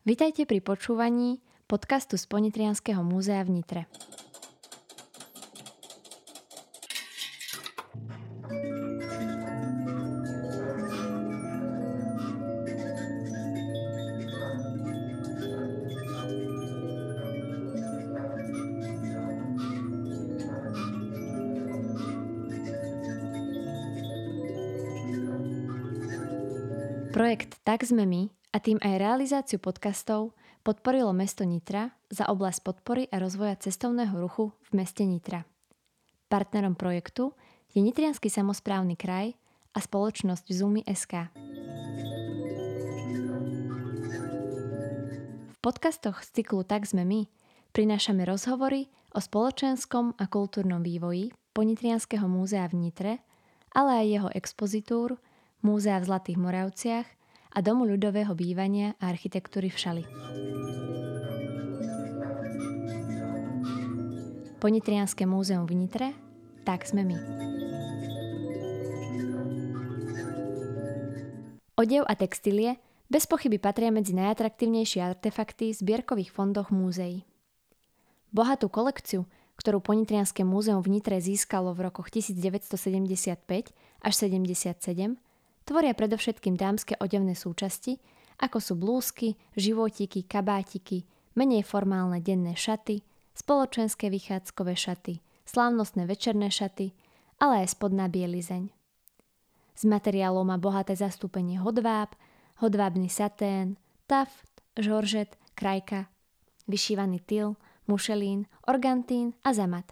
Vitajte pri počúvaní podcastu z Ponitrianského múzea v Nitre. Projekt Tak sme my a tým aj realizáciu podcastov podporilo mesto Nitra za oblasť podpory a rozvoja cestovného ruchu v meste Nitra. Partnerom projektu je Nitrianský samozprávny kraj a spoločnosť Zoomy SK. V podcastoch z cyklu Tak sme my prinášame rozhovory o spoločenskom a kultúrnom vývoji Ponitrianského múzea v Nitre, ale aj jeho expozitúr – Múzea v Zlatých Moravciach a Domu ľudového bývania a architektúry v Šali. Ponitrianské múzeum v Nitre, tak sme my. Odev a textílie bez pochyby patria medzi najatraktívnejšie artefakty v zbierkových fondoch múzeí. Bohatú kolekciu, ktorú Ponitrianské múzeum v Nitre získalo v rokoch 1975 až 77, tvoria predovšetkým dámske odevné súčasti, ako sú blúzky, životíky, kabátiky, menej formálne denné šaty, spoločenské vychádzkové šaty, slávnostné večerné šaty, ale aj spodná bielizeň. Z materiálov má bohaté zastúpenie hodváb, hodvábny satén, taft, žoržet, krajka, vyšívaný tyl, mušelín, organtín a zamat.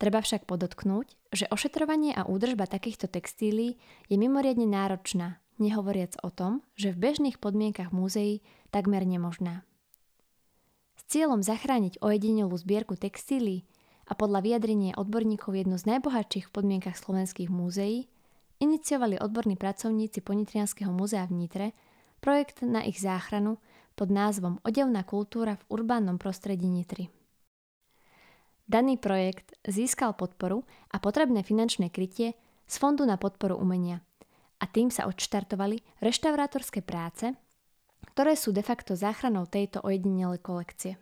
Treba však podotknúť, že ošetrovanie a údržba takýchto textílií je mimoriadne náročná, nehovoriac o tom, že v bežných podmienkach múzeí takmer nemožná. S cieľom zachrániť ojedinelú zbierku textílií a podľa vyjadrenia odborníkov jednu z najbohatších v podmienkach slovenských múzeí, iniciovali odborní pracovníci Ponitrianského múzea v Nitre projekt na ich záchranu pod názvom Odevná kultúra v urbánnom prostredí Nitry. Daný projekt získal podporu a potrebné finančné krytie z Fondu na podporu umenia a tým sa odštartovali reštaurátorské práce, ktoré sú de facto záchranou tejto ojedinelej kolekcie.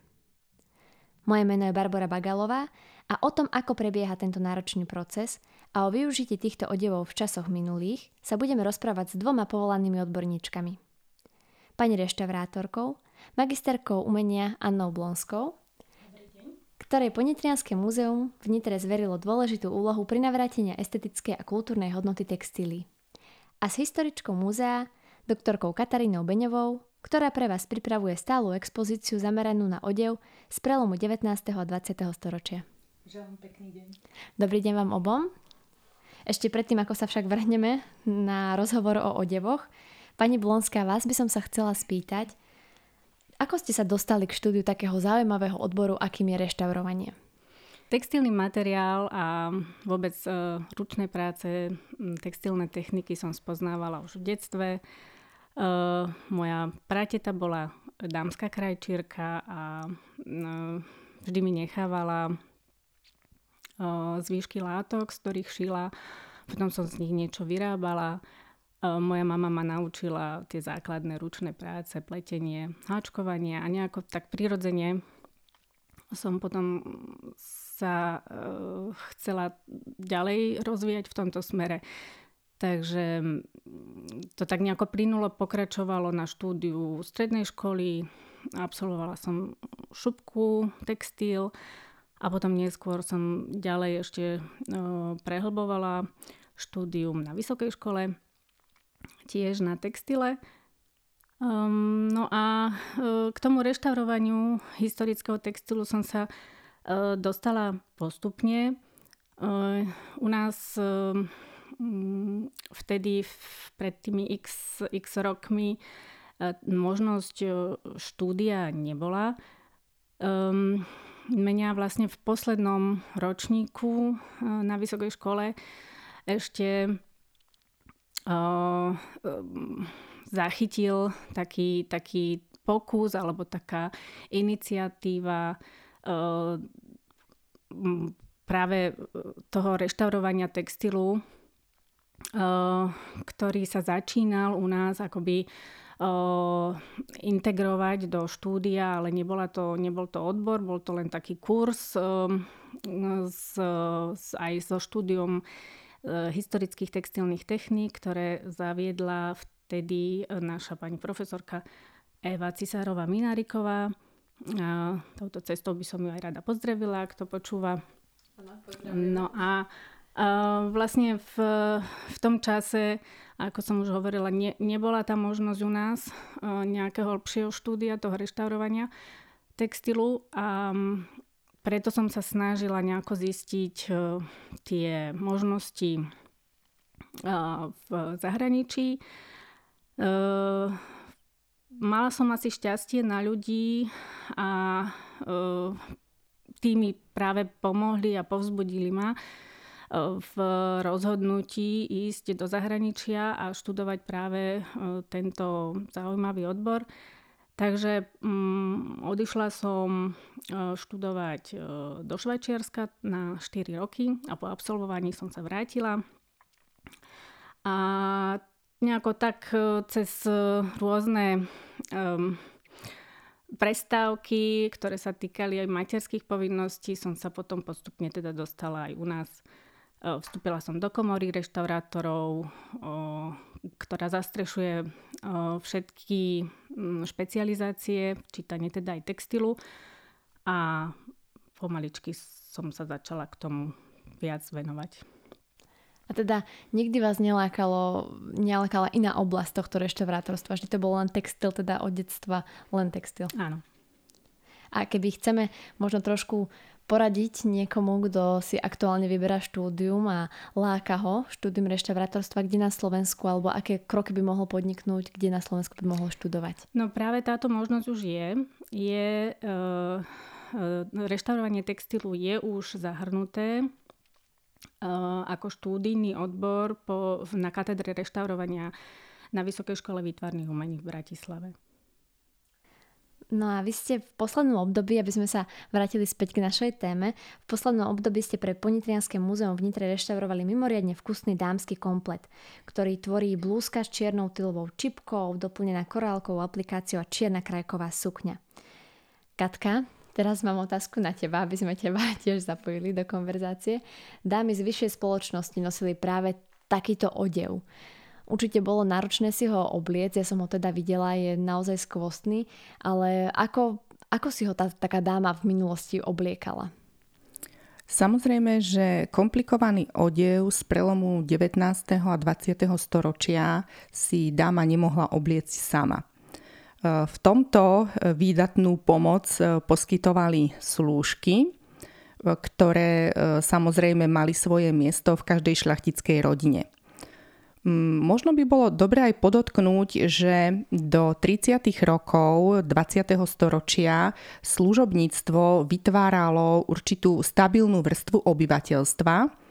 Moje meno je Barbara Bagalová a o tom, ako prebieha tento náročný proces a o využití týchto odevov v časoch minulých sa budeme rozprávať s dvoma povolanými odborníčkami. Pani reštaurátorkou, magisterkou umenia Annou Blonskou ktorej Ponitrianské múzeum v Nitre zverilo dôležitú úlohu pri navrátenia estetickej a kultúrnej hodnoty textílií. A s historičkou múzea, doktorkou Katarínou Beňovou, ktorá pre vás pripravuje stálu expozíciu zameranú na odev z prelomu 19. a 20. storočia. Želám pekný deň. Dobrý deň vám obom. Ešte predtým, ako sa však vrhneme na rozhovor o odevoch, pani Blonská, vás by som sa chcela spýtať, ako ste sa dostali k štúdiu takého zaujímavého odboru, akým je reštaurovanie? Textilný materiál a vôbec uh, ručné práce, textilné techniky som spoznávala už v detstve. Uh, moja prateta bola dámska krajčírka a uh, vždy mi nechávala uh, zvýšky látok, z ktorých šila. Potom som z nich niečo vyrábala. Moja mama ma naučila tie základné ručné práce, pletenie, háčkovanie a nejako tak prirodzene som potom sa uh, chcela ďalej rozvíjať v tomto smere. Takže to tak nejako plynulo, pokračovalo na štúdiu strednej školy, absolvovala som šupku, textil a potom neskôr som ďalej ešte uh, prehlbovala štúdium na vysokej škole tiež na textile. Um, no a uh, k tomu reštaurovaniu historického textilu som sa uh, dostala postupne. Uh, u nás uh, vtedy pred tými x, x rokmi uh, možnosť uh, štúdia nebola. Um, mňa vlastne v poslednom ročníku uh, na vysokej škole ešte zachytil taký, taký pokus alebo taká iniciatíva práve toho reštaurovania textilu, ktorý sa začínal u nás akoby integrovať do štúdia, ale nebola to, nebol to odbor, bol to len taký kurz s, aj so štúdium historických textilných techník, ktoré zaviedla vtedy naša pani profesorka Eva Cisárová Mináriková. A touto cestou by som ju aj rada pozdravila, ak to počúva. No a vlastne v, v tom čase, ako som už hovorila, ne, nebola tam možnosť u nás nejakého lepšieho štúdia toho reštaurovania textilu a preto som sa snažila nejako zistiť tie možnosti v zahraničí. Mala som asi šťastie na ľudí a tí mi práve pomohli a povzbudili ma v rozhodnutí ísť do zahraničia a študovať práve tento zaujímavý odbor. Takže um, odišla som e, študovať uh, do Švajčiarska na 4 roky a po absolvovaní som sa vrátila. A nejako tak cez rôzne um, prestávky, ktoré sa týkali aj materských povinností, som sa potom postupne teda dostala aj u nás Vstúpila som do komory reštaurátorov, ktorá zastrešuje všetky mm, špecializácie, čítanie teda aj textilu a pomaličky som sa začala k tomu viac venovať. A teda nikdy vás nelákalo, nelákala iná oblasť tohto reštaurátorstva? Vždy to bol len textil, teda od detstva len textil? Áno. A keby chceme možno trošku poradiť niekomu, kto si aktuálne vyberá štúdium a láka ho štúdium reštaurátorstva, kde na Slovensku, alebo aké kroky by mohol podniknúť, kde na Slovensku by mohol študovať? No práve táto možnosť už je. je uh, reštaurovanie textilu je už zahrnuté uh, ako štúdijný odbor po, na katedre reštaurovania na Vysokej škole výtvarných umení v Bratislave. No a vy ste v poslednom období, aby sme sa vrátili späť k našej téme, v poslednom období ste pre Ponitrianské múzeum v Nitre reštaurovali mimoriadne vkusný dámsky komplet, ktorý tvorí blúzka s čiernou tylovou čipkou, doplnená korálkovou aplikáciou a čierna krajková sukňa. Katka, teraz mám otázku na teba, aby sme teba tiež zapojili do konverzácie. Dámy z vyššej spoločnosti nosili práve takýto odev. Určite bolo náročné si ho obliec, ja som ho teda videla, je naozaj skvostný, ale ako, ako si ho tá taká dáma v minulosti obliekala? Samozrejme, že komplikovaný odev z prelomu 19. a 20. storočia si dáma nemohla obliecť sama. E, v tomto výdatnú pomoc e, poskytovali slúžky, e, ktoré samozrejme mali svoje miesto v každej šľachtickej rodine. Možno by bolo dobre aj podotknúť, že do 30. rokov 20. storočia služobníctvo vytváralo určitú stabilnú vrstvu obyvateľstva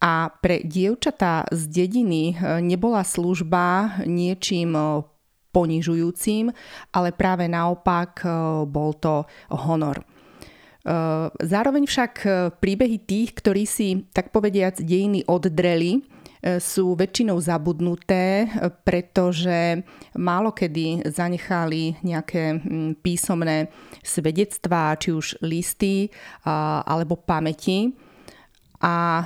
a pre dievčatá z dediny e, nebola služba niečím e, ponižujúcim, ale práve naopak e, bol to honor. Zároveň však príbehy tých, ktorí si, tak povediac, dejiny oddreli, sú väčšinou zabudnuté, e, pretože málo kedy zanechali nejaké písomné svedectvá, či už listy alebo pamäti. A e,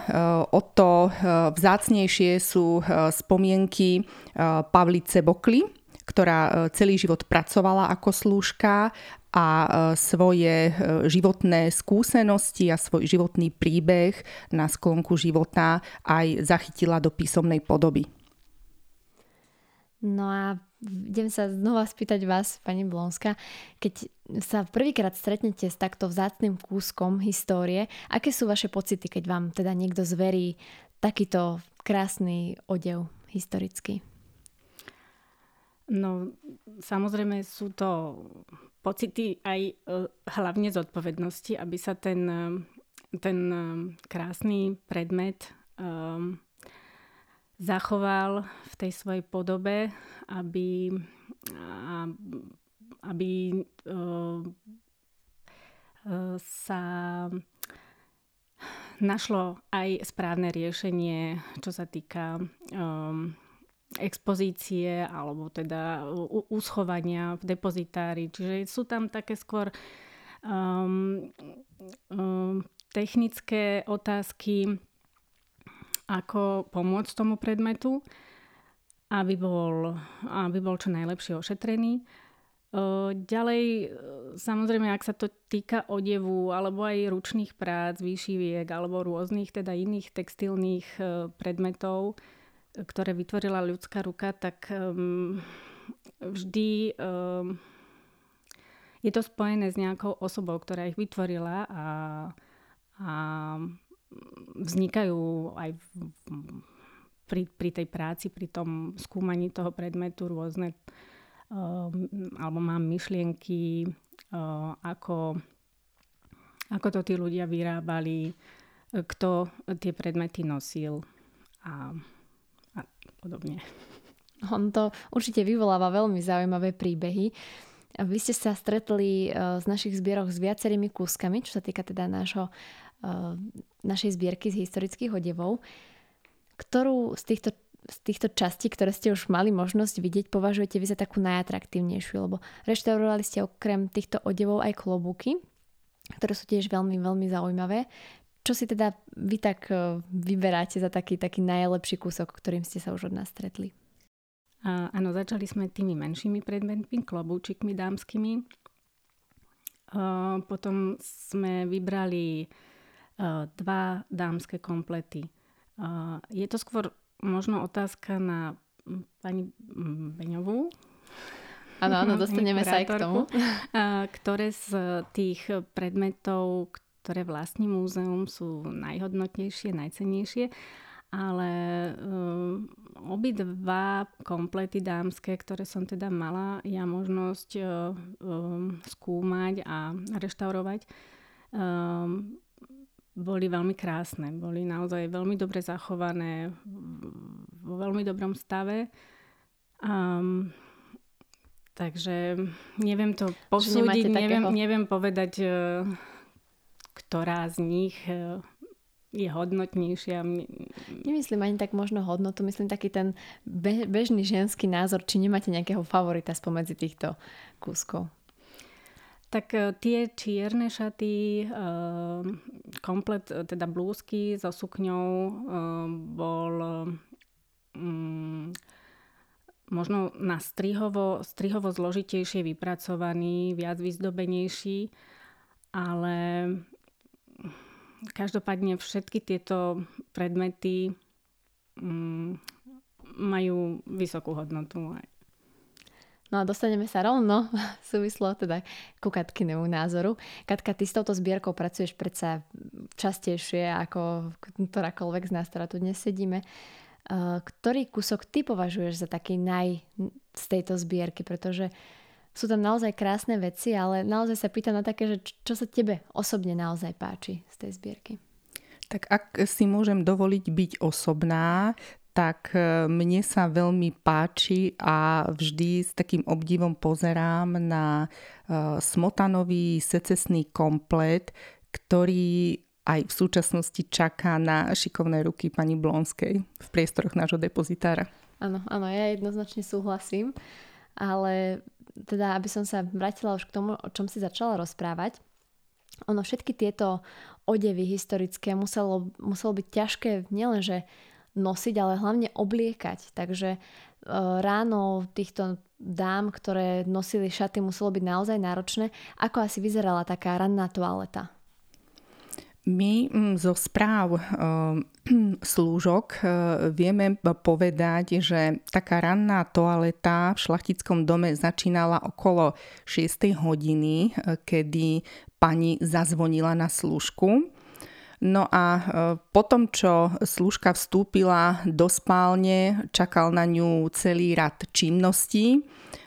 o to vzácnejšie sú spomienky Pavlice Bokly, ktorá celý život pracovala ako slúžka a e, svoje e, životné skúsenosti a svoj životný príbeh na sklonku života aj zachytila do písomnej podoby. No a idem sa znova spýtať vás, pani Blonska, keď sa prvýkrát stretnete s takto vzácným kúskom histórie, aké sú vaše pocity, keď vám teda niekto zverí takýto krásny odev historický? No, samozrejme sú to pocity aj e, hlavne zodpovednosti, aby sa ten, e, ten e, krásny predmet um, zachoval v tej svojej podobe, aby, aby uh, sa našlo aj správne riešenie, čo sa týka um, expozície alebo teda uschovania v depozitári. Čiže sú tam také skôr um, um, technické otázky, ako pomôcť tomu predmetu, aby bol, aby bol čo najlepšie ošetrený. Ďalej, samozrejme, ak sa to týka odevu alebo aj ručných prác, výšiviek alebo rôznych teda iných textilných predmetov, ktoré vytvorila ľudská ruka, tak um, vždy um, je to spojené s nejakou osobou, ktorá ich vytvorila a, a vznikajú aj v, pri, pri tej práci, pri tom skúmaní toho predmetu rôzne um, alebo mám myšlienky, uh, ako, ako to tí ľudia vyrábali, kto tie predmety nosil a a podobne. On to určite vyvoláva veľmi zaujímavé príbehy. Vy ste sa stretli e, z našich zbierok s viacerými kúskami, čo sa týka teda nášho, e, našej zbierky z historických odevov. Ktorú z týchto, z týchto častí, ktoré ste už mali možnosť vidieť, považujete vy za takú najatraktívnejšiu? Lebo reštaurovali ste okrem týchto odevov aj klobúky, ktoré sú tiež veľmi, veľmi zaujímavé. Čo si teda vy tak e, vyberáte za taký, taký najlepší kúsok, ktorým ste sa už od nás stretli? A, áno, začali sme tými menšími predmetmi, klobúčikmi dámskymi. A, potom sme vybrali a, e, dva dámske komplety. A, je to skôr možno otázka na pani Beňovú, Áno, áno, dostaneme sa aj k tomu. Ktoré z tých predmetov, ktoré vlastní múzeum, sú najhodnotnejšie, najcenejšie, ale um, obidva komplety dámske, ktoré som teda mala ja možnosť um, skúmať a reštaurovať, um, boli veľmi krásne. Boli naozaj veľmi dobre zachované, vo veľmi dobrom stave. Um, takže neviem to posúdiť, neviem, neviem povedať, uh, ktorá z nich e, je hodnotnejšia. Nemyslím ani tak možno hodnotu, myslím taký ten be- bežný ženský názor, či nemáte nejakého favorita spomedzi týchto kúskov. Tak e, tie čierne šaty, e, komplet teda blúzky so sukňou bol mm, možno na strihovo, strihovo zložitejšie vypracovaný, viac vyzdobenejší, ale každopádne všetky tieto predmety mm, majú vysokú hodnotu. No a dostaneme sa rovno súvislo teda ku Katkinému názoru. Katka, ty s touto zbierkou pracuješ predsa častejšie ako ktorákoľvek z nás, ktorá tu dnes sedíme. Ktorý kúsok ty považuješ za taký naj z tejto zbierky? Pretože sú tam naozaj krásne veci, ale naozaj sa pýtam na také, že čo sa tebe osobne naozaj páči z tej zbierky. Tak ak si môžem dovoliť byť osobná, tak e, mne sa veľmi páči a vždy s takým obdivom pozerám na e, smotanový secesný komplet, ktorý aj v súčasnosti čaká na šikovné ruky pani Blonskej v priestoroch nášho depozitára. Áno, áno, ja jednoznačne súhlasím, ale teda aby som sa vrátila už k tomu, o čom si začala rozprávať, ono všetky tieto odevy historické muselo, muselo byť ťažké nielenže nosiť, ale hlavne obliekať. Takže e, ráno týchto dám, ktoré nosili šaty, muselo byť naozaj náročné. Ako asi vyzerala taká ranná toaleta? My mm, zo správ slúžok eh, vieme povedať, že taká ranná toaleta v šlachtickom dome začínala okolo 6 hodiny, eh, kedy pani zazvonila na slúžku. No a eh, potom, čo slúžka vstúpila do spálne, čakal na ňu celý rad činností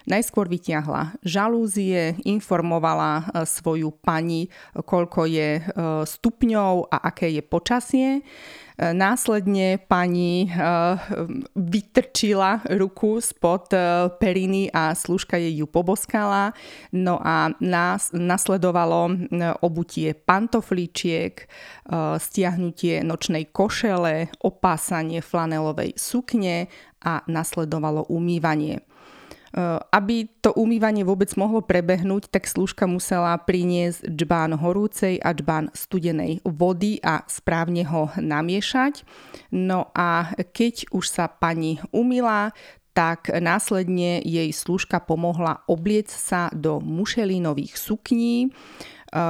Najskôr vytiahla žalúzie, informovala e, svoju pani, koľko je e, stupňov a aké je počasie. Následne pani vytrčila ruku spod periny a služka jej ju poboskala. No a nás, nasledovalo obutie pantofličiek, stiahnutie nočnej košele, opásanie flanelovej sukne a nasledovalo umývanie. E, aby to umývanie vôbec mohlo prebehnúť, tak slúžka musela priniesť džbán horúcej a džbán studenej vody a správne ho namiešať. No a keď už sa pani umila, tak následne jej slúžka pomohla obliec sa do mušelínových sukní, e,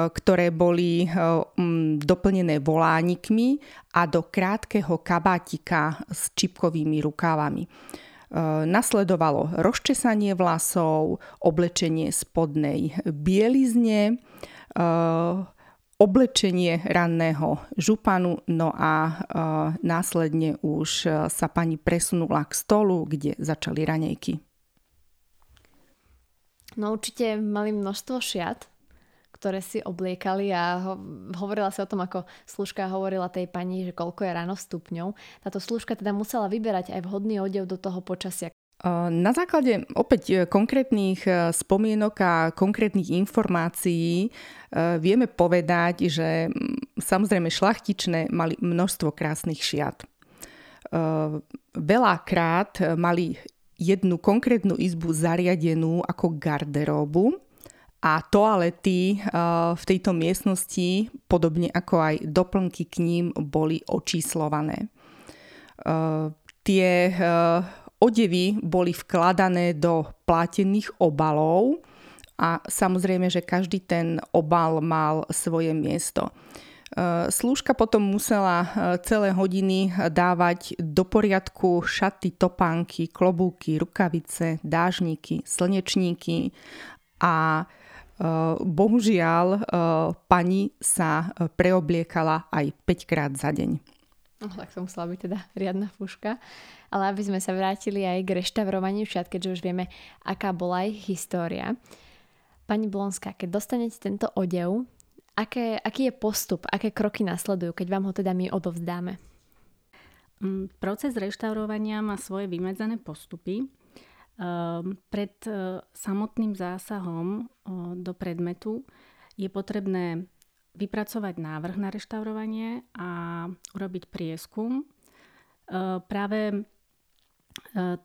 ktoré boli e, doplnené volánikmi a do krátkeho kabátika s čipkovými rukávami. E, nasledovalo rozčesanie vlasov, oblečenie spodnej bielizne, e, oblečenie ranného županu, no a e, následne už sa pani presunula k stolu, kde začali ranejky. No určite mali množstvo šiat, ktoré si obliekali a ho, hovorila si o tom, ako služka hovorila tej pani, že koľko je ráno stupňov. Táto služka teda musela vyberať aj vhodný odev do toho počasia. Na základe opäť e, konkrétnych e, spomienok a konkrétnych informácií e, vieme povedať, že samozrejme šlachtičné mali množstvo krásnych šiat. Veľakrát mali jednu konkrétnu izbu zariadenú ako garderóbu, a toalety v tejto miestnosti, podobne ako aj doplnky k ním, boli očíslované. Tie odevy boli vkladané do plátených obalov a samozrejme, že každý ten obal mal svoje miesto. Slúžka potom musela celé hodiny dávať do poriadku šaty, topánky, klobúky, rukavice, dážniky, slnečníky a Eh, bohužiaľ, eh, pani sa eh, preobliekala aj 5 krát za deň. No, tak to musela byť teda riadna fúška. Ale aby sme sa vrátili aj k reštaurovaniu šiat, keďže už vieme, aká bola ich história. Pani Blonská, keď dostanete tento odev, aké, aký je postup, aké kroky nasledujú, keď vám ho teda my odovzdáme? Mm, proces reštaurovania má svoje vymedzené postupy. Ehm, pred e, samotným zásahom do predmetu je potrebné vypracovať návrh na reštaurovanie a urobiť prieskum. E, práve e,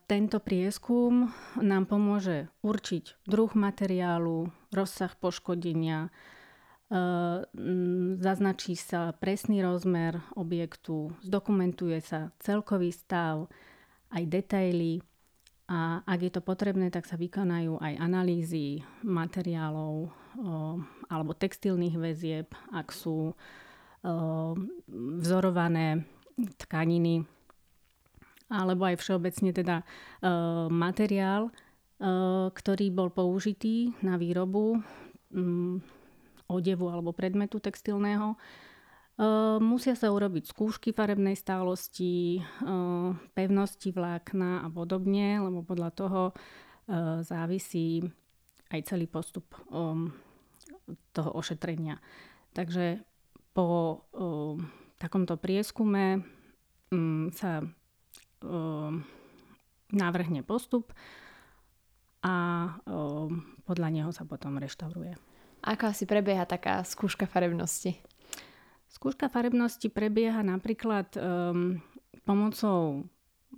tento prieskum nám pomôže určiť druh materiálu, rozsah poškodenia, zaznačí sa presný rozmer objektu, zdokumentuje sa celkový stav, aj detaily a ak je to potrebné, tak sa vykonajú aj analýzy materiálov o, alebo textilných väzieb, ak sú o, vzorované tkaniny alebo aj všeobecne teda o, materiál, o, ktorý bol použitý na výrobu m, odevu alebo predmetu textilného, musia sa urobiť skúšky farebnej stálosti, ehm, pevnosti vlákna a podobne, lebo podľa toho ehm, závisí aj celý postup toho ošetrenia. Takže po takomto prieskume mm, sa navrhne postup a podľa neho sa potom reštauruje. Ako asi prebieha taká skúška farebnosti? Skúška farebnosti prebieha napríklad um, pomocou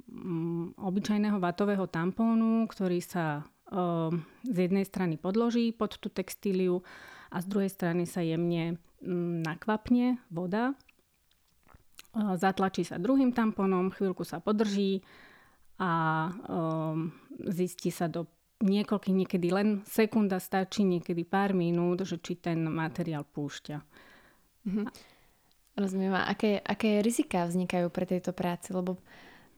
um, obyčajného vatového tampónu, ktorý sa um, z jednej strany podloží pod tú textíliu a z druhej strany sa jemne um, nakvapne voda. Uh, zatlačí sa druhým tampónom, chvíľku sa podrží a um, zistí sa do niekoľkých, niekedy len sekunda stačí, niekedy pár minút, že či ten materiál púšťa. Mm-hmm. Rozumiem. A aké, aké rizika vznikajú pre tejto práci? Lebo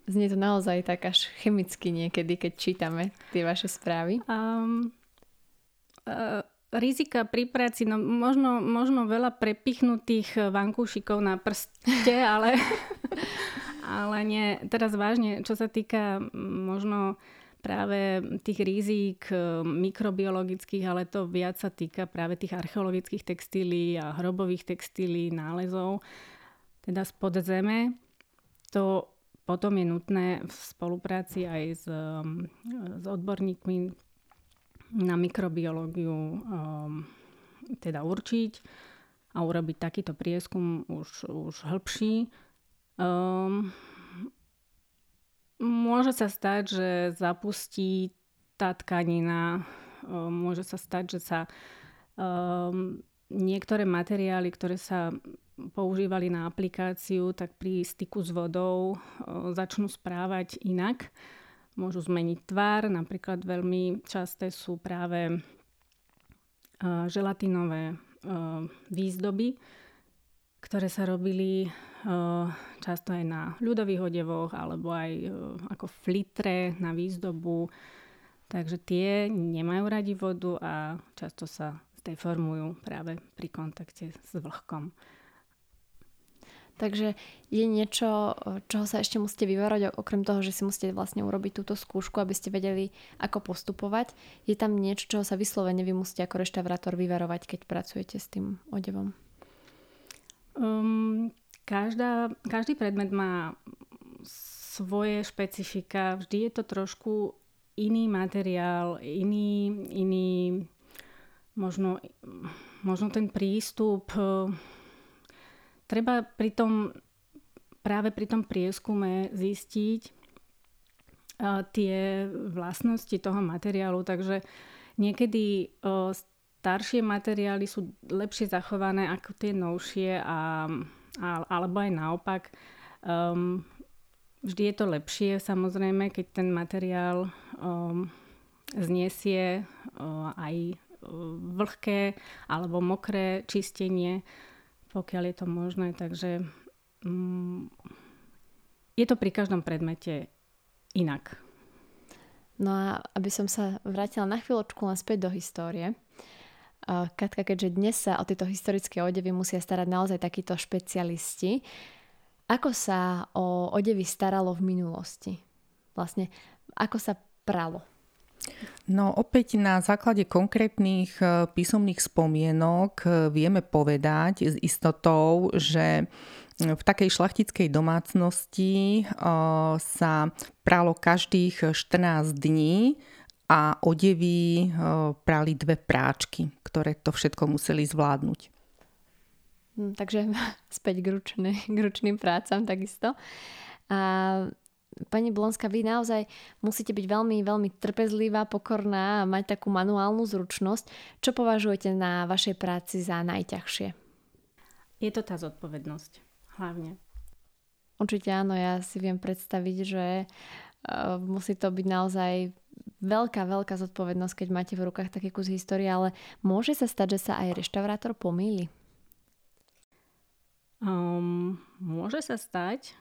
znie to naozaj tak až chemicky niekedy, keď čítame tie vaše správy. Um, uh, rizika pri práci, no možno, možno veľa prepichnutých vankúšikov na prste, ale, ale nie. Teraz vážne, čo sa týka možno práve tých rizík eh, mikrobiologických, ale to viac sa týka práve tých archeologických textílií a hrobových textílií, nálezov, teda spod zeme. To potom je nutné v spolupráci aj s, s odborníkmi na mikrobiológiu um, teda určiť a urobiť takýto prieskum už, už hĺbší. Um, Môže sa stať, že zapustí tá tkanina, môže sa stať, že sa um, niektoré materiály, ktoré sa používali na aplikáciu, tak pri styku s vodou začnú správať inak. Môžu zmeniť tvar, napríklad veľmi časté sú práve želatinové výzdoby, ktoré sa robili často aj na ľudových odevoch alebo aj ako flitre na výzdobu. Takže tie nemajú radi vodu a často sa deformujú práve pri kontakte s vlhkom. Takže je niečo, čoho sa ešte musíte vyvarať, okrem toho, že si musíte vlastne urobiť túto skúšku, aby ste vedeli, ako postupovať. Je tam niečo, čoho sa vyslovene vy musíte ako reštaurátor vyvarovať, keď pracujete s tým odevom? Um, každá, každý predmet má svoje špecifika. Vždy je to trošku iný materiál, iný, iný možno, možno ten prístup treba pri tom, práve pri tom prieskume zistiť uh, tie vlastnosti toho materiálu. Takže niekedy uh, staršie materiály sú lepšie zachované ako tie novšie a, alebo aj naopak. Um, vždy je to lepšie samozrejme, keď ten materiál um, zniesie uh, aj vlhké alebo mokré čistenie pokiaľ je to možné. Takže mm, je to pri každom predmete inak. No a aby som sa vrátila na chvíľočku len späť do histórie. Katka, keďže dnes sa o tieto historické odevy musia starať naozaj takíto špecialisti, ako sa o odevy staralo v minulosti? Vlastne, ako sa pralo? No opäť na základe konkrétnych e, písomných spomienok e, vieme povedať s istotou, že v takej šlachtickej domácnosti e, sa pralo každých 14 dní a odevy prali dve práčky, ktoré to všetko museli zvládnuť. Hm, takže späť k, ručný, k ručným prácam takisto. A Pani Blonská, vy naozaj musíte byť veľmi, veľmi trpezlivá, pokorná a mať takú manuálnu zručnosť. Čo považujete na vašej práci za najťažšie? Je to tá zodpovednosť, hlavne. Určite áno, ja si viem predstaviť, že uh, musí to byť naozaj veľká, veľká zodpovednosť, keď máte v rukách taký kus histórie, ale môže sa stať, že sa aj reštaurátor pomýli? Um, môže sa stať.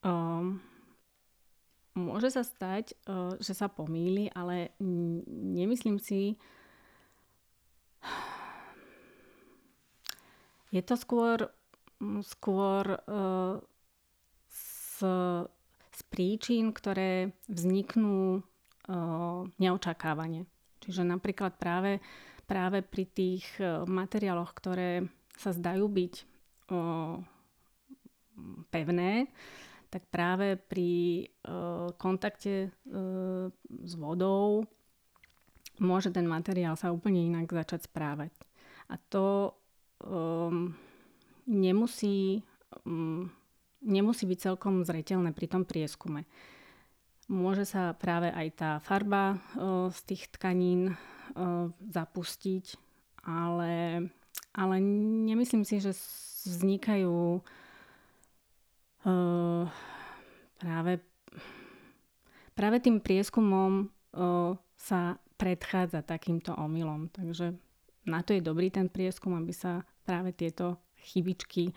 Um, Môže sa stať, eh, že sa pomýli, ale nemyslím si... Je to skôr, skôr eh, z, z príčin, ktoré vzniknú neočakávane. Čiže napríklad práve, práve pri tých materiáloch, ktoré sa zdajú byť pevné, tak práve pri uh, kontakte uh, s vodou môže ten materiál sa úplne inak začať správať. A to um, nemusí, nemusí byť celkom zretelné pri tom prieskume. Môže sa práve aj tá farba uh, z tých tkanín uh, zapustiť, ale, ale nemyslím si, že vznikajú Uh, práve, práve tým prieskumom sa predchádza takýmto omylom. Takže na to je dobrý ten prieskum, aby sa práve tieto chybičky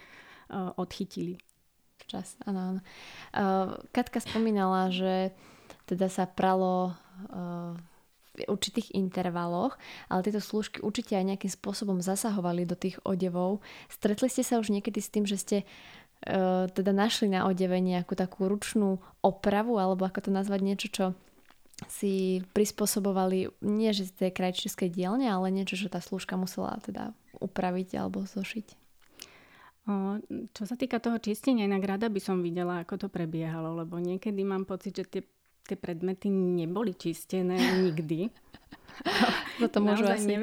odchytili. Čas, áno, áno. Uh, Katka spomínala, že teda sa pralo uh, v určitých intervaloch, ale tieto slúžky určite aj nejakým spôsobom zasahovali do tých odevov. Stretli ste sa už niekedy s tým, že ste E, teda našli na odeve nejakú takú ručnú opravu, alebo ako to nazvať niečo, čo si prispôsobovali, nie že z tej krajčírskej dielne, ale niečo, čo tá slúžka musela teda upraviť alebo zošiť. Čo sa týka toho čistenia, inak rada by som videla, ako to prebiehalo, lebo niekedy mám pocit, že tie, tie predmety neboli čistené nikdy. za, to môžu asi,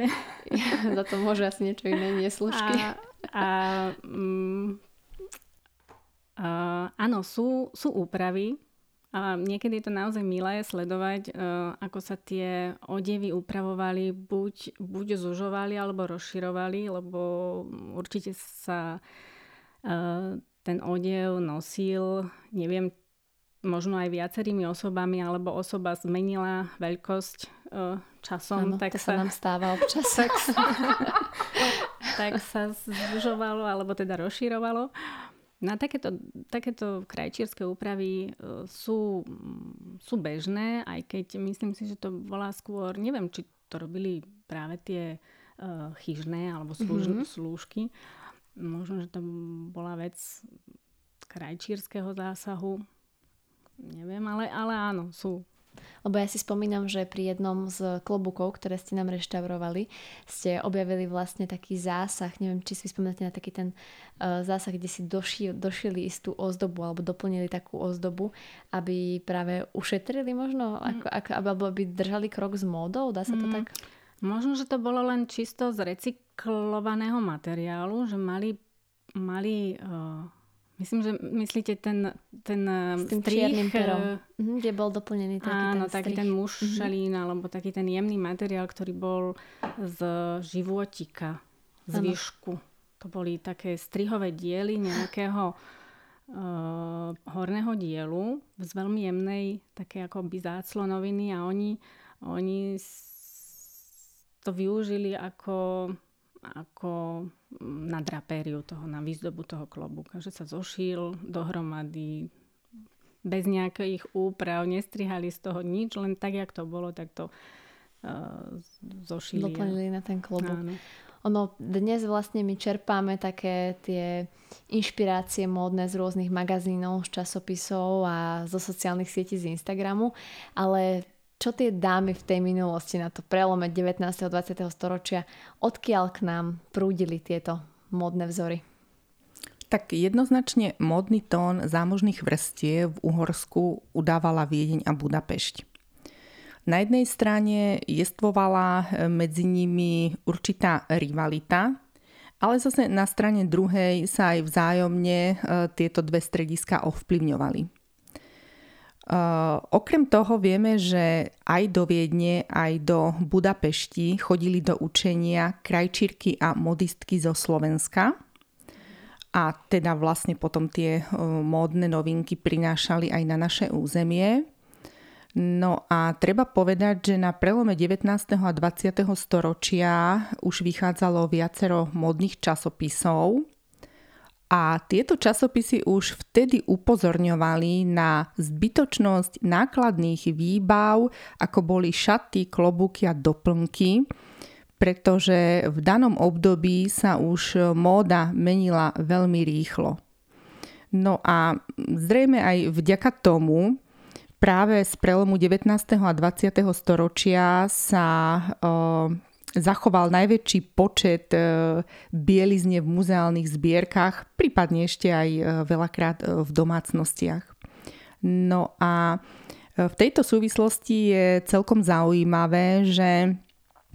za to môžu asi niečo iné, nie slúžky. A, a mm, Uh, áno, sú, sú úpravy, A niekedy je to naozaj milé sledovať, ako sa tie odevy upravovali, buď, buď zužovali alebo rozširovali, lebo určite sa ten odev nosil, neviem, možno aj viacerými osobami, alebo osoba zmenila veľkosť časom. Áno, tak to sa, sa nám stáva občas. tak, sa, tak sa zužovalo, alebo teda rozširovalo. Na takéto, takéto krajčírske úpravy e, sú, sú bežné, aj keď myslím si, že to bola skôr, neviem, či to robili práve tie uh, chyžné alebo slúž, mm-hmm. slúžky. Možno, že to bola vec krajčírskeho zásahu. Neviem, ale, ale áno, sú. Lebo ja si spomínam, že pri jednom z klobúkov, ktoré ste nám reštaurovali, ste objavili vlastne taký zásah, neviem, či si spomínate na taký ten uh, zásah, kde si doši, došili istú ozdobu alebo doplnili takú ozdobu, aby práve ušetrili možno, mm. ako, ako, alebo aby držali krok s módou, dá sa to mm. tak? Možno, že to bolo len čisto z recyklovaného materiálu, že mali, mali uh, Myslím, že myslíte ten, ten S tým strich, čiernym perom, uh, kde bol doplnený taký áno, ten taký ten mušelín, mm-hmm. alebo taký ten jemný materiál, ktorý bol z životika, z ano. výšku. To boli také strihové diely nejakého uh, horného dielu z veľmi jemnej, také ako by záclonoviny a oni, oni to využili ako ako na drapériu toho, na výzdobu toho klobúka, že sa zošil dohromady bez nejakých úprav, nestrihali z toho nič, len tak, jak to bolo, tak to uh, zošili. Doplnili na ten klobúk. Áno. Ono, dnes vlastne my čerpáme také tie inšpirácie módne z rôznych magazínov, z časopisov a zo sociálnych sietí z Instagramu, ale čo tie dámy v tej minulosti na to prelome 19. a 20. storočia, odkiaľ k nám prúdili tieto modné vzory? Tak jednoznačne modný tón zámožných vrstiev v Uhorsku udávala Viedeň a Budapešť. Na jednej strane jestvovala eh, medzi nimi určitá rivalita, ale zase na strane druhej sa aj vzájomne eh, tieto dve strediska ovplyvňovali. Uh, okrem toho vieme, že aj do Viedne, aj do Budapešti chodili do učenia krajčírky a modistky zo Slovenska. A teda vlastne potom tie uh, módne novinky prinášali aj na naše územie. No a treba povedať, že na prelome 19. a 20. storočia už vychádzalo viacero modných časopisov, a tieto časopisy už vtedy upozorňovali na zbytočnosť nákladných výbav, ako boli šaty, klobúky a doplnky, pretože v danom období sa už móda menila veľmi rýchlo. No a zrejme aj vďaka tomu práve z prelomu 19. a 20. storočia sa zachoval najväčší počet e, bielizne v muzeálnych zbierkach, prípadne ešte aj e, veľakrát e, v domácnostiach. No a v tejto súvislosti je celkom zaujímavé, že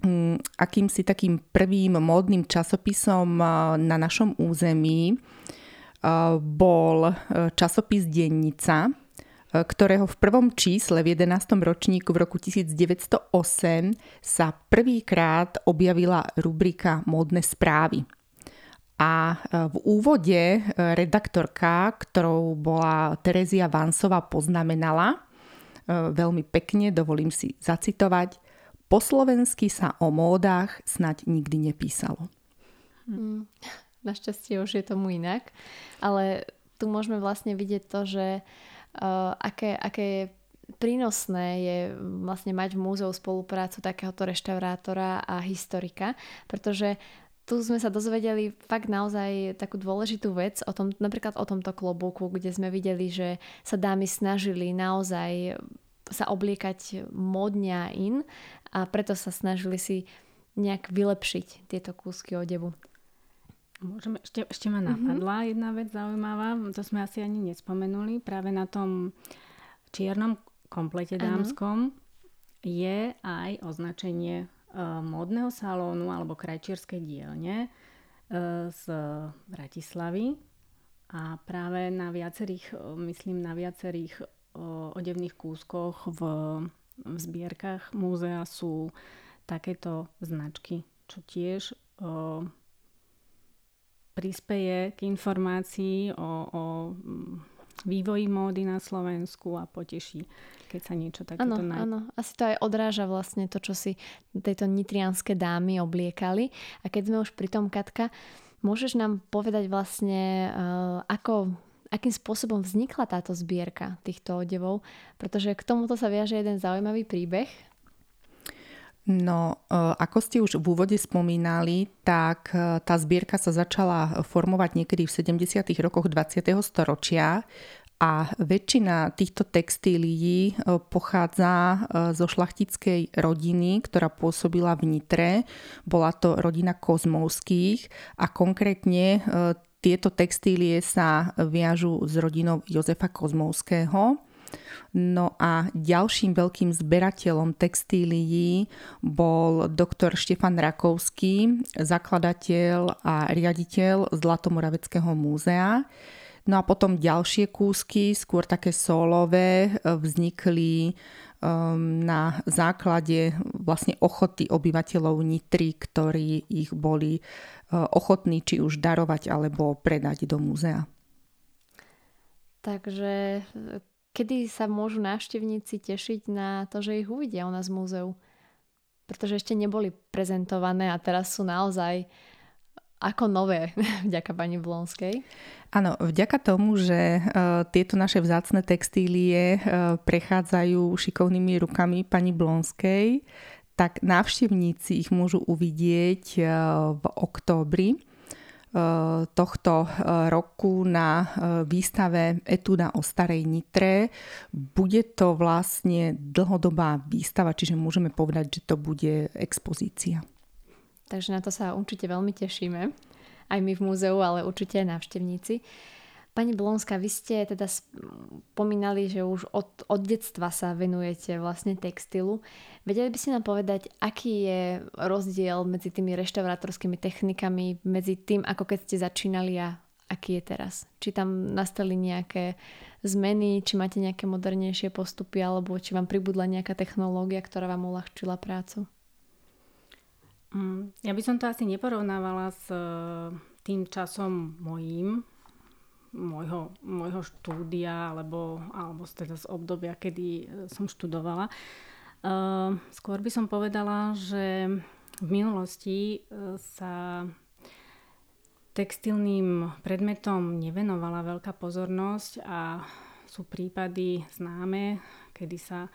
mm, akýmsi takým prvým módnym časopisom na našom území bol časopis Dennica, ktorého v prvom čísle v 11. ročníku v roku 1908 sa prvýkrát objavila rubrika Módne správy. A e, v úvode e, redaktorka, ktorou bola Terezia Vansová, poznamenala e, veľmi pekne, dovolím si zacitovať, po slovensky sa o módach snať nikdy nepísalo. Hmm. Našťastie už je tomu inak, ale tu môžeme vlastne vidieť to, že uh, aké, aké je prínosné je vlastne mať v múzeu spoluprácu takéhoto reštaurátora a historika, pretože tu sme sa dozvedeli fakt naozaj takú dôležitú vec o tom, napríklad o tomto klobúku, kde sme videli, že sa dámy snažili naozaj sa obliekať modne a in a preto sa snažili si nejak vylepšiť tieto kúsky odevu. Môžeme, ešte, ešte ma mhm. napadla mm-hmm. jedna vec zaujímavá, to sme asi ani nespomenuli, práve na tom čiernom komplete dámskom ano. je aj označenie uh, módneho salónu alebo krajčierskej dielne uh, z Bratislavy a práve na viacerých, myslím na viacerých odevných kúskoch v, v zbierkach múzea sú takéto značky, čo tiež prispeje k informácii o, o vývoji módy na Slovensku a poteší, keď sa niečo takéto nájde. Áno, asi to aj odráža vlastne to, čo si tejto nitrianské dámy obliekali. A keď sme už pri tom, Katka, môžeš nám povedať vlastne, uh, ako akým spôsobom vznikla táto zbierka týchto odevov, pretože k tomuto sa viaže jeden zaujímavý príbeh. No, e, ako ste už v úvode spomínali, tak e, tá zbierka sa začala formovať niekedy v 70. rokoch 20. storočia a väčšina týchto textílií e, pochádza zo šlachtickej rodiny, ktorá pôsobila v Nitre. Bola to rodina Kozmovských a konkrétne tieto textílie sa viažu s rodinou Jozefa Kozmovského. No a ďalším veľkým zberateľom textílií bol doktor Štefan Rakovský, zakladateľ a riaditeľ Zlatomoraveckého múzea. No a potom ďalšie kúsky, skôr také solové, vznikli um, na základe vlastne ochoty obyvateľov Nitry, ktorí ich boli uh, ochotní či už darovať alebo predať do múzea. Takže kedy sa môžu návštevníci tešiť na to, že ich uvidia u nás v múzeu? Pretože ešte neboli prezentované a teraz sú naozaj ako nové, vďaka pani Blonskej. Áno, vďaka tomu, že uh, tieto naše vzácne textílie uh, prechádzajú šikovnými rukami pani Blonskej, tak návštevníci ich môžu uvidieť uh, v októbri tohto roku na výstave Etuda o starej Nitre. Bude to vlastne dlhodobá výstava, čiže môžeme povedať, že to bude expozícia. Takže na to sa určite veľmi tešíme aj my v múzeu, ale určite aj návštevníci. Pani Blonská, vy ste teda spomínali, že už od, od detstva sa venujete vlastne textilu. Vedeli by ste nám povedať, aký je rozdiel medzi tými reštaurátorskými technikami, medzi tým, ako keď ste začínali a aký je teraz? Či tam nastali nejaké zmeny, či máte nejaké modernejšie postupy, alebo či vám pribudla nejaká technológia, ktorá vám uľahčila prácu? Mm, ja by som to asi neporovnávala s e, tým časom mojím, môjho, môjho štúdia alebo, alebo teda z obdobia, kedy e, som študovala. E, skôr by som povedala, že v minulosti sa textilným predmetom nevenovala veľká pozornosť a sú prípady známe, kedy sa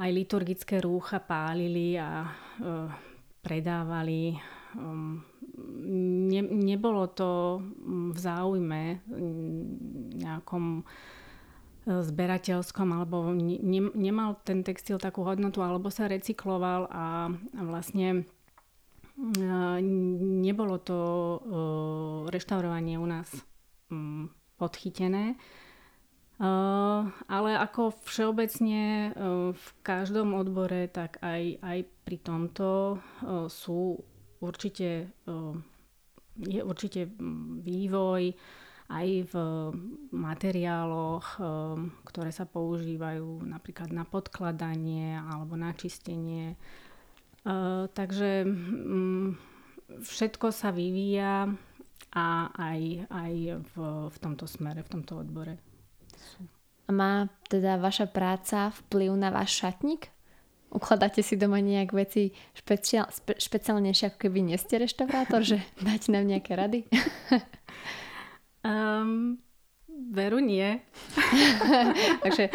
aj liturgické rúcha pálili a predávali. Um, ne, nebolo to v záujme nejakom e, zberateľskom, alebo ne, nemal ten textil takú hodnotu, alebo sa recykloval a, vlastne e, nebolo to e, reštaurovanie u nás podchytené. Ale ako všeobecne v každom odbore, tak aj, aj pri tomto sú určite, je určite vývoj aj v materiáloch, ktoré sa používajú napríklad na podkladanie alebo na čistenie. Takže všetko sa vyvíja a aj, aj v, v tomto smere, v tomto odbore. Má teda vaša práca vplyv na váš šatník? Ukladáte si doma nejak veci špeciál, špe, špeciálnejšie, ako keby nie ste reštaurátor, že dáte nám nejaké rady? um, veru nie. Takže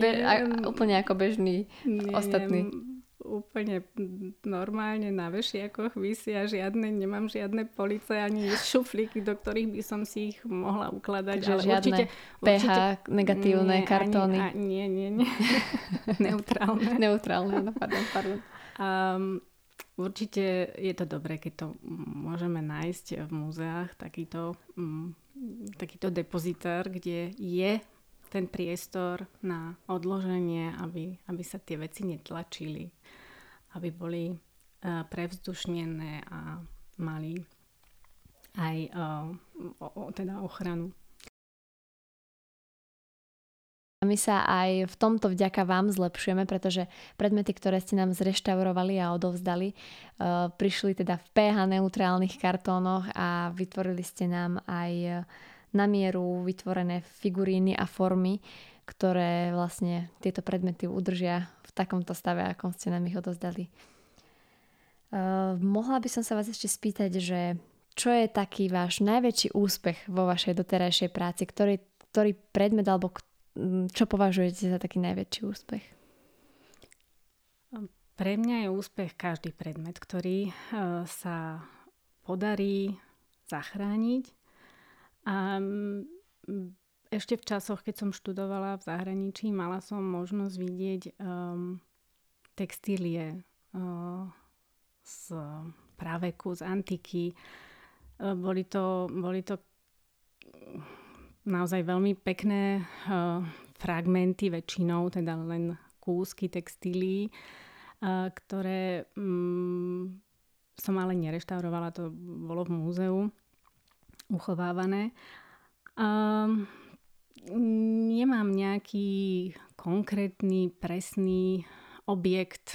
be, a, úplne ako bežný nie, ostatný úplne normálne na vešiakoch vysia žiadne, nemám žiadne police ani šuflíky, do ktorých by som si ich mohla ukladať. Takže ale žiadne určite, pH, určite, negatívne nie, kartóny. Ani, a, nie, nie, nie. Neutrálne. Neutrálne, no pardon, pardon. Um, určite je to dobré, keď to môžeme nájsť v múzeách, takýto, um, takýto depozitár, kde je ten priestor na odloženie, aby, aby sa tie veci netlačili, aby boli uh, prevzdušnené a mali aj uh, o, o, teda ochranu. My sa aj v tomto vďaka vám zlepšujeme, pretože predmety, ktoré ste nám zreštaurovali a odovzdali, uh, prišli teda v pH neutrálnych kartónoch a vytvorili ste nám aj na mieru vytvorené figuríny a formy, ktoré vlastne tieto predmety udržia v takomto stave, ako ste nám ich odozdali. Uh, mohla by som sa vás ešte spýtať, že čo je taký váš najväčší úspech vo vašej doterajšej práci? Ktorý, ktorý predmet alebo čo považujete za taký najväčší úspech? Pre mňa je úspech každý predmet, ktorý uh, sa podarí zachrániť. Um, ešte v časoch, keď som študovala v zahraničí, mala som možnosť vidieť um, textílie uh, z praveku, z antiky. E, boli to, boli to naozaj veľmi pekné e, fragmenty väčšinou, teda len kúsky textílií, e, ktoré mm, som ale nereštaurovala, to bolo v múzeu uchovávané. Um, nemám nejaký konkrétny, presný objekt,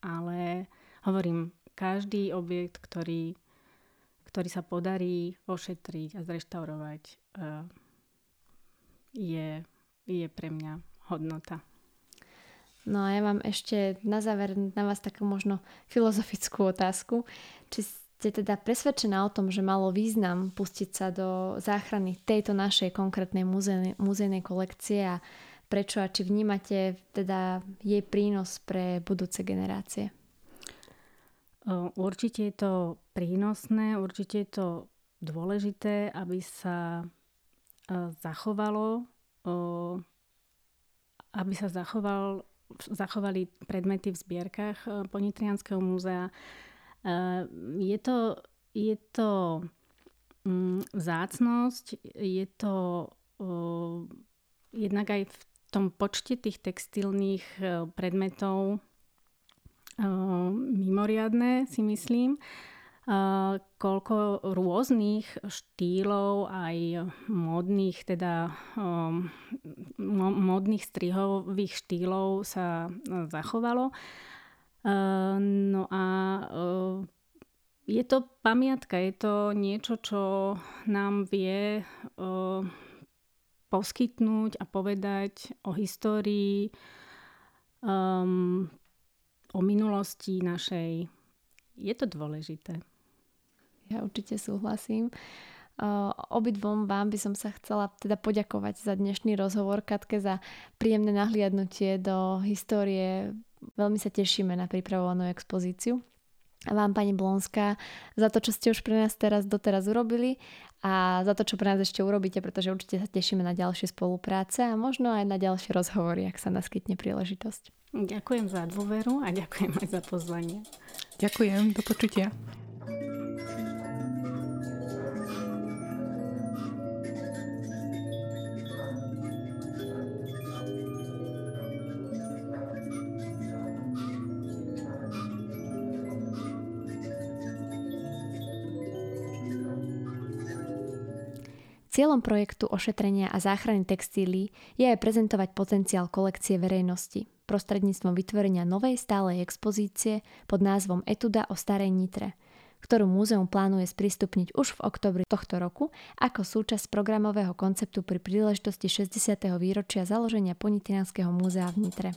ale hovorím, každý objekt, ktorý, ktorý sa podarí ošetriť a zreštaurovať, eh, je, je pre mňa hodnota. No a ja mám ešte na záver na vás takú možno filozofickú otázku. Či ste teda presvedčená o tom, že malo význam pustiť sa do záchrany tejto našej konkrétnej muzejnej, muzejnej kolekcie a prečo a či vnímate teda jej prínos pre budúce generácie? Určite je to prínosné, určite je to dôležité, aby sa zachovalo, aby sa zachoval, zachovali predmety v zbierkach Ponitrianského múzea. Je to, je to mm, vzácnosť, je to jednak aj v tom počte tých textilných predmetov, mimoriadné, si myslím. Koľko rôznych štýlov, aj modných, teda modných strihových štýlov sa zachovalo. No a je to pamiatka, je to niečo, čo nám vie poskytnúť a povedať o histórii um, o minulosti našej. Je to dôležité. Ja určite súhlasím. Uh, obidvom vám by som sa chcela teda poďakovať za dnešný rozhovor, Katke, za príjemné nahliadnutie do histórie. Veľmi sa tešíme na pripravovanú expozíciu. A vám, pani Blonská, za to, čo ste už pre nás teraz doteraz urobili a za to, čo pre nás ešte urobíte, pretože určite sa tešíme na ďalšie spolupráce a možno aj na ďalšie rozhovory, ak sa naskytne príležitosť. Ďakujem za dôveru a ďakujem aj za pozvanie. Ďakujem, do počutia. Cieľom projektu ošetrenia a záchrany textílií je aj prezentovať potenciál kolekcie verejnosti prostredníctvom vytvorenia novej stálej expozície pod názvom Etuda o starej Nitre, ktorú múzeum plánuje sprístupniť už v oktobri tohto roku ako súčasť programového konceptu pri príležitosti 60. výročia založenia Ponitrianského múzea v Nitre.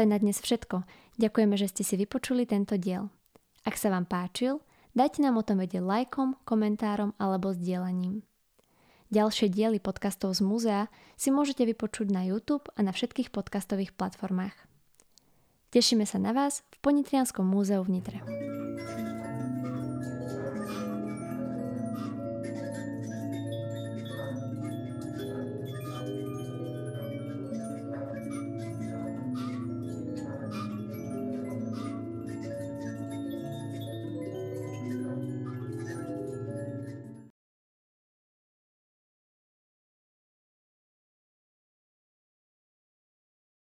Je na dnes všetko. Ďakujeme, že ste si vypočuli tento diel. Ak sa vám páčil, dajte nám o tom vedieť lajkom, komentárom alebo sdielaním. Ďalšie diely podcastov z múzea si môžete vypočuť na YouTube a na všetkých podcastových platformách. Tešíme sa na vás v Ponitrianskom múzeu v Nitre.